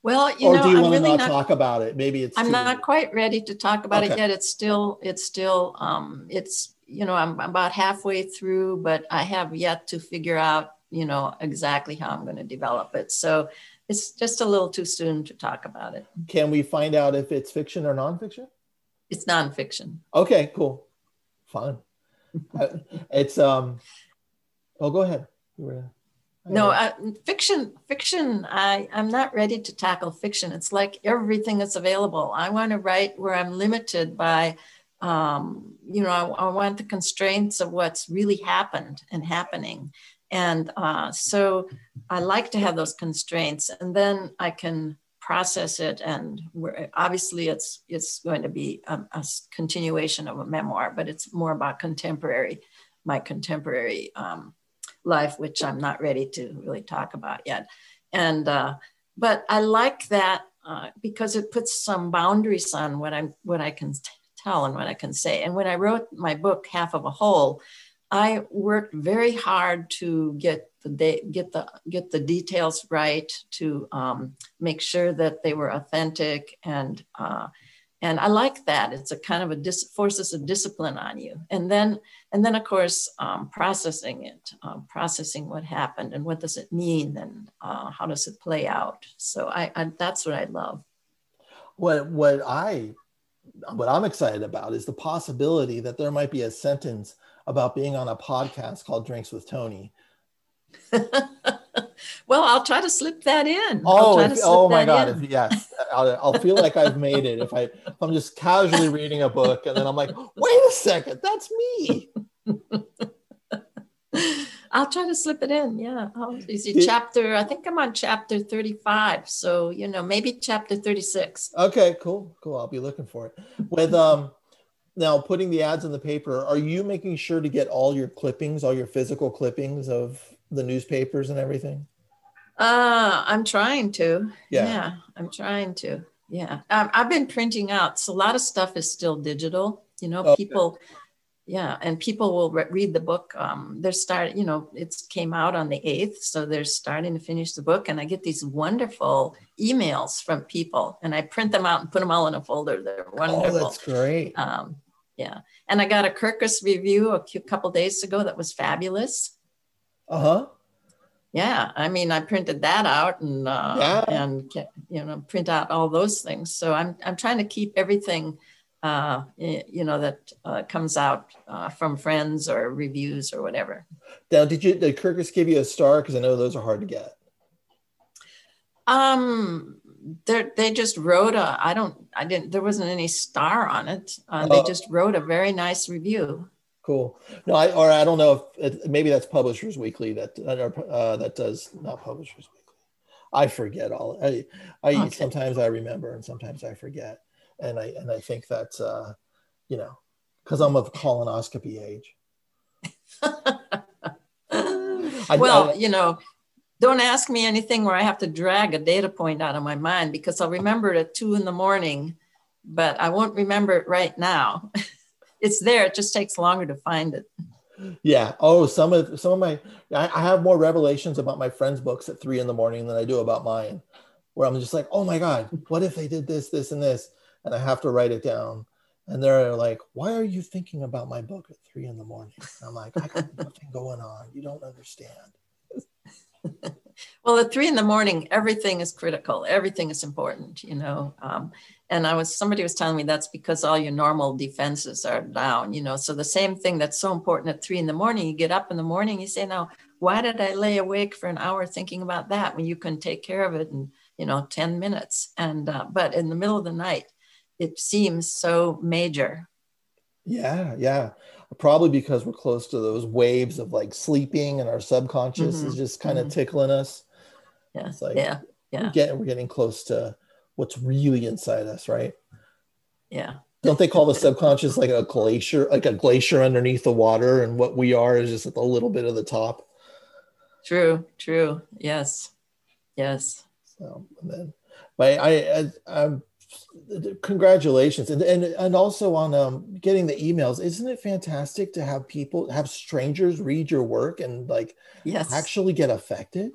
Speaker 2: Well, you or know,
Speaker 1: do you
Speaker 2: I'm
Speaker 1: want
Speaker 2: really
Speaker 1: to
Speaker 2: not,
Speaker 1: talk about it? Maybe it's.
Speaker 2: I'm not quite ready to talk about okay. it yet. It's still, it's still, um, it's you know, I'm about halfway through, but I have yet to figure out, you know, exactly how I'm going to develop it. So it's just a little too soon to talk about it.
Speaker 1: Can we find out if it's fiction or nonfiction?
Speaker 2: It's nonfiction.
Speaker 1: Okay, cool, fun. *laughs* Uh, it's um. Oh, go ahead
Speaker 2: no uh, fiction fiction i i'm not ready to tackle fiction. It's like everything that's available. I want to write where i'm limited by um, you know I, I, want the constraints of what's really happened and happening. And uh, so i like to have those constraints and then i can process it and obviously it's it's going to be a, a, continuation of a memoir but it's more about contemporary my contemporary um, life, which I'm not ready to really talk about yet. And uh, but I like that uh, because it puts some boundaries on what I'm what I can tell and what I can say. And when I wrote my book, Half of a Whole, I worked very hard to get the get the get the details right to um, make sure that they were authentic and uh, and I like that. It's a kind of a dis- forces a discipline on you, and then and then of course um, processing it, um, processing what happened and what does it mean and uh, how does it play out. So I, I that's what I love.
Speaker 1: What what I what I'm excited about is the possibility that there might be a sentence about being on a podcast called Drinks with Tony. *laughs*
Speaker 2: well, I'll try to slip that in.
Speaker 1: Oh, if, oh my God! If, yes, I'll, I'll, feel like I've made it if I if I'm just casually reading a book and then I'm like, wait a second, that's me. *laughs*
Speaker 2: I'll try to slip it in. Yeah. Oh, is it chapter? I think I'm on chapter 35. So, you know, maybe chapter 36.
Speaker 1: Okay, cool. Cool. I'll be looking for it. With um now putting the ads in the paper, are you making sure to get all your clippings, all your physical clippings of the newspapers and everything?
Speaker 2: Uh, I'm trying to. Yeah. yeah I'm trying to. Yeah. Um, I've been printing out. So a lot of stuff is still digital. You know, okay. people, yeah, and people will re- read the book. Um, they're starting, you know, it came out on the 8th. So they're starting to finish the book. And I get these wonderful emails from people and I print them out and put them all in a folder. They're wonderful.
Speaker 1: Oh, that's great.
Speaker 2: Um, yeah. And I got a Kirkus review a couple days ago that was fabulous.
Speaker 1: Uh huh.
Speaker 2: Yeah, I mean, I printed that out and uh, yeah. and you know print out all those things. So I'm I'm trying to keep everything, uh, you know, that uh, comes out uh, from friends or reviews or whatever.
Speaker 1: Now, did you did Kirkus give you a star? Because I know those are hard to get.
Speaker 2: Um, they they just wrote a. I don't. I didn't. There wasn't any star on it. Uh, they oh. just wrote a very nice review.
Speaker 1: Cool. No, I or I don't know if it, maybe that's Publishers Weekly that uh, that does not Publishers Weekly. I forget all. I, I okay. sometimes I remember and sometimes I forget, and I and I think that's uh, you know because I'm of colonoscopy age. *laughs*
Speaker 2: I, well, I, you know, don't ask me anything where I have to drag a data point out of my mind because I'll remember it at two in the morning, but I won't remember it right now. *laughs* it's there. It just takes longer to find it.
Speaker 1: Yeah. Oh, some of some of my I, I have more revelations about my friends' books at three in the morning than I do about mine. Where I'm just like, oh my God, what if they did this, this, and this? And I have to write it down. And they're like, why are you thinking about my book at three in the morning? And I'm like, I got *laughs* nothing going on. You don't understand. *laughs*
Speaker 2: well, at three in the morning, everything is critical. Everything is important, you know. Um, and I was somebody was telling me that's because all your normal defenses are down, you know. So the same thing that's so important at three in the morning, you get up in the morning, you say, now, why did I lay awake for an hour thinking about that when you can take care of it in, you know, 10 minutes? And uh, but in the middle of the night, it seems so major.
Speaker 1: Yeah, yeah. Probably because we're close to those waves of like sleeping and our subconscious mm-hmm. is just kind of mm-hmm. tickling us.
Speaker 2: Yeah. It's like, yeah. Yeah.
Speaker 1: We're getting, we're getting close to what's really inside us, right?
Speaker 2: Yeah.
Speaker 1: Don't they call the subconscious like a glacier, like a glacier underneath the water, and what we are is just a little bit of the top?
Speaker 2: True, true. Yes, yes.
Speaker 1: So, and then, but I, I, I'm congratulations and, and and also on um getting the emails isn't it fantastic to have people have strangers read your work and like
Speaker 2: yes
Speaker 1: actually get affected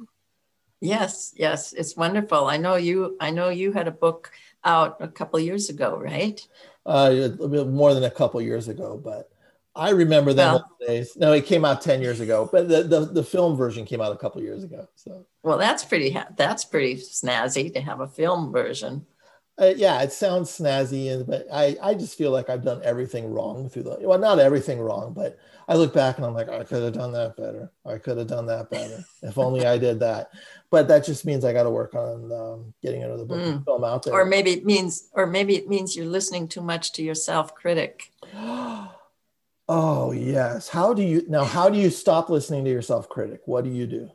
Speaker 2: yes yes it's wonderful i know you i know you had a book out a couple years ago right
Speaker 1: uh more than a couple years ago but I remember them well, days. No, it came out 10 years ago, but the, the, the film version came out a couple years ago. So,
Speaker 2: well, that's pretty, that's pretty snazzy to have a film version.
Speaker 1: Uh, yeah, it sounds snazzy, and but I, I just feel like I've done everything wrong through the well, not everything wrong, but I look back and I'm like, I could have done that better. I could have done that better. if only I did that. But that just means I got to work on um, getting another book mm. film out there.
Speaker 2: Or maybe it means, or maybe it means you're listening too much to your self critic. *gasps*
Speaker 1: Oh, yes. How do you now? How do you stop listening to your self critic? What do you do?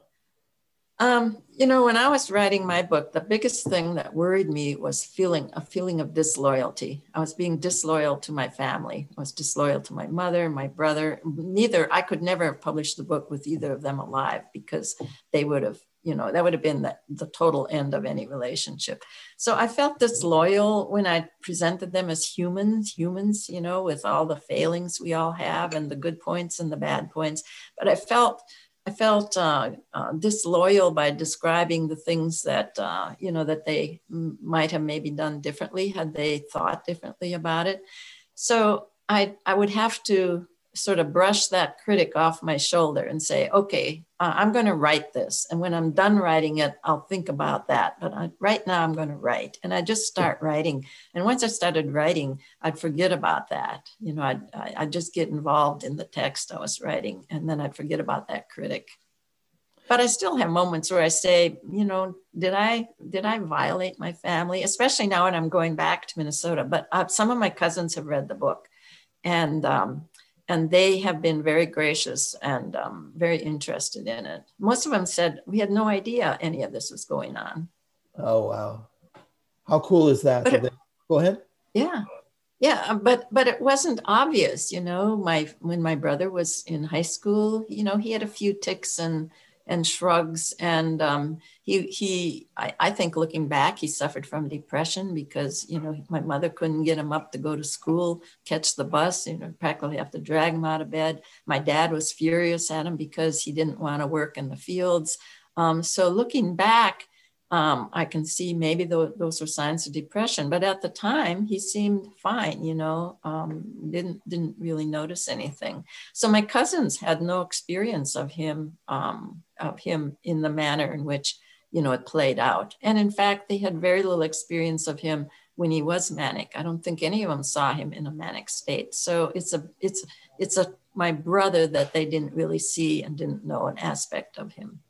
Speaker 2: Um, you know, when I was writing my book, the biggest thing that worried me was feeling a feeling of disloyalty. I was being disloyal to my family. I was disloyal to my mother, my brother. Neither I could never have published the book with either of them alive because they would have you know that would have been the, the total end of any relationship so i felt disloyal when i presented them as humans humans you know with all the failings we all have and the good points and the bad points but i felt i felt uh, uh, disloyal by describing the things that uh, you know that they m- might have maybe done differently had they thought differently about it. So i i would have to sort of brush that critic off my shoulder and say, okay, uh, I'm going to write this. And when I'm done writing it, I'll think about that. But I, right now, I'm going to write. And I just start writing. And once I started writing, I'd forget about that. You know, I'd, I'd just get involved in the text I was writing, and then I'd forget about that critic. But I still have moments where I say, you know, did I did I violate my family? Especially now when I'm going back to Minnesota. But uh, some of my cousins have read the book, and um, and they have been very gracious and um, very interested in it. Most of them said we had no idea any of this was going on.
Speaker 1: Oh wow, how cool is that? It, Go ahead.
Speaker 2: Yeah, yeah, but but it wasn't obvious, you know. My when my brother was in high school, you know, he had a few ticks and and shrugs. And um, he, he I, I, think looking back, he suffered from depression because, you know, my mother couldn't get him up to go to school, catch the bus, you know, practically have to drag him out of bed. My dad was furious at him because he didn't want to work in the fields. Um, so looking back, um, I can see maybe th- those are signs of depression. But at the time, he seemed fine. You know, um, didn't didn't really notice anything. So my cousins had no experience of him um, of him in the manner in which you know it played out. And in fact, they had very little experience of him when he was manic. I don't think any of them saw him in a manic state. So it's a it's it's a my brother that they didn't really see and didn't know an aspect of him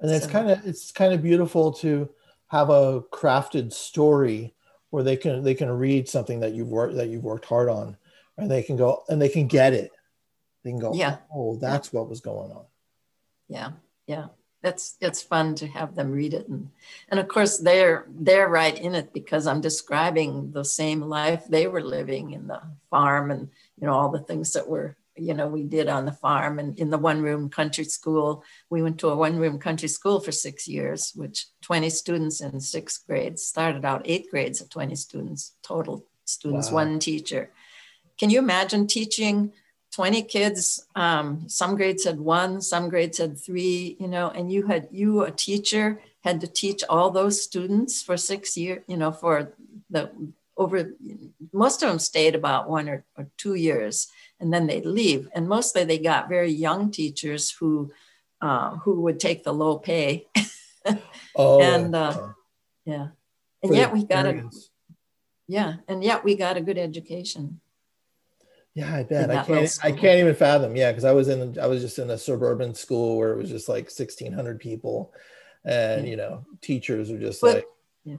Speaker 1: and it's so. kind of it's kind of beautiful to have a crafted story where they can they can read something that you've worked that you've worked hard on. And they can go and they can get it. They can go
Speaker 2: yeah.
Speaker 1: Oh that's yeah. what was going on.
Speaker 2: Yeah. Yeah. That's it's fun to have them read it. And and of course they're they're right in it because i'm describing the same life they were living in the farm and you know all the things that were you know we did on the farm and in the one room country school. We went to a one room country school for six years which 20 students in sixth grade started out eighth grades of 20 students total students wow. one teacher. Can you imagine teaching 20 kids um, some grades had one some grades had three you know and you had you a teacher had to teach all those students for six years you know for the over most of them stayed about one or, or two years and then they'd leave. And mostly they got very young teachers who uh, who would take the low pay. *laughs* oh, and uh, yeah, and yet we got a yeah, and yet we got a good education.
Speaker 3: Yeah, I bet. I can't. I can't even fathom. Yeah, because I was in. I was just in a suburban school where it was just like sixteen hundred people, and yeah. you know, teachers were just but, like. Yeah.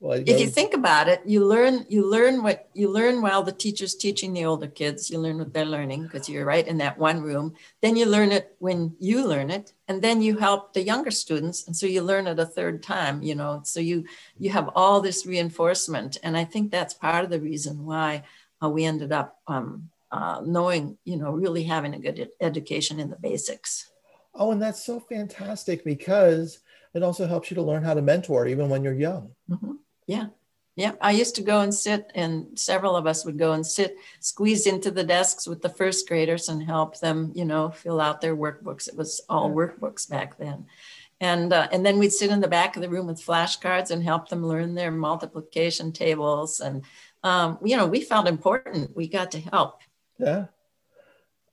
Speaker 2: Well, if you think about it, you learn you learn what you learn while the teacher's teaching the older kids. You learn what they're learning because you're right in that one room. Then you learn it when you learn it, and then you help the younger students, and so you learn it a third time. You know, so you you have all this reinforcement, and I think that's part of the reason why uh, we ended up um, uh, knowing, you know, really having a good education in the basics.
Speaker 3: Oh, and that's so fantastic because it also helps you to learn how to mentor even when you're young.
Speaker 2: Mm-hmm. Yeah. Yeah. I used to go and sit, and several of us would go and sit, squeeze into the desks with the first graders and help them, you know, fill out their workbooks. It was all workbooks back then. And, uh, and then we'd sit in the back of the room with flashcards and help them learn their multiplication tables. And, um, you know, we felt important. We got to help.
Speaker 3: Yeah.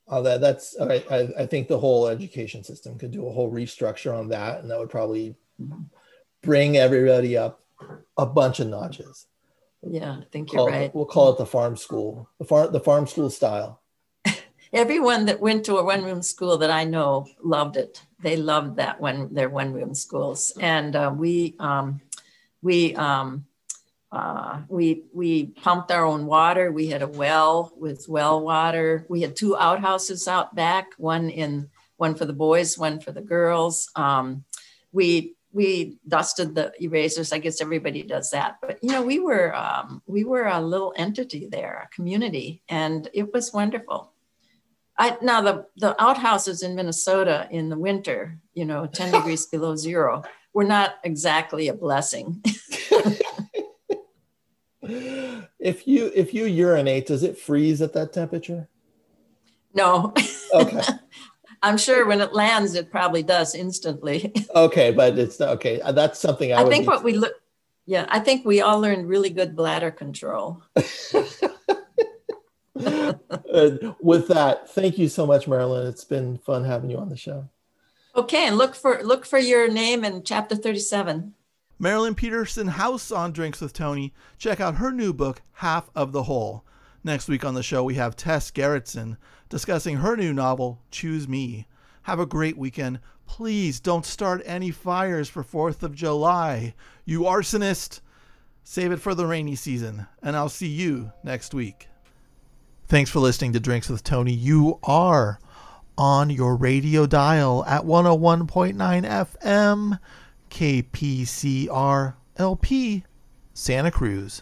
Speaker 3: Oh, that, that's, I, I think the whole education system could do a whole restructure on that. And that would probably mm-hmm. bring everybody up a bunch of notches.
Speaker 2: Yeah, I think you're right.
Speaker 3: It, we'll call it the farm school, the farm the farm school style. *laughs*
Speaker 2: Everyone that went to a one room school that I know loved it. They loved that one their one room schools, and uh, we um, we um, uh, we we pumped our own water. We had a well with well water. We had two outhouses out back, one in one for the boys, one for the girls. Um, we we dusted the erasers. I guess everybody does that, but you know, we were um, we were a little entity there, a community, and it was wonderful. I, now the the outhouses in Minnesota in the winter, you know, ten *laughs* degrees below zero, were not exactly a blessing. *laughs*
Speaker 3: if you if you urinate, does it freeze at that temperature?
Speaker 2: No. Okay. *laughs* I'm sure when it lands, it probably does instantly. *laughs*
Speaker 3: okay, but it's okay. Uh, that's something I,
Speaker 2: I think what we look. Yeah, I think we all learned really good bladder control. *laughs*
Speaker 3: With that, thank you so much, Marilyn. It's been fun having you on the show.
Speaker 2: Okay, and look for look for your name in chapter 37.
Speaker 1: Marilyn Peterson Haus on Drinks with Tony. Check out her new book, Half of the Whole. Next week on the show, we have Tess Gerritsen discussing her new novel, Choose Me. Have a great weekend. Please don't start any fires for 4th of July. You arsonist! Save it for the rainy season, and I'll see you next week. Thanks for listening to Drinks with Tony. You are on your radio dial at 101.9 FM, KPCR LP, Santa Cruz.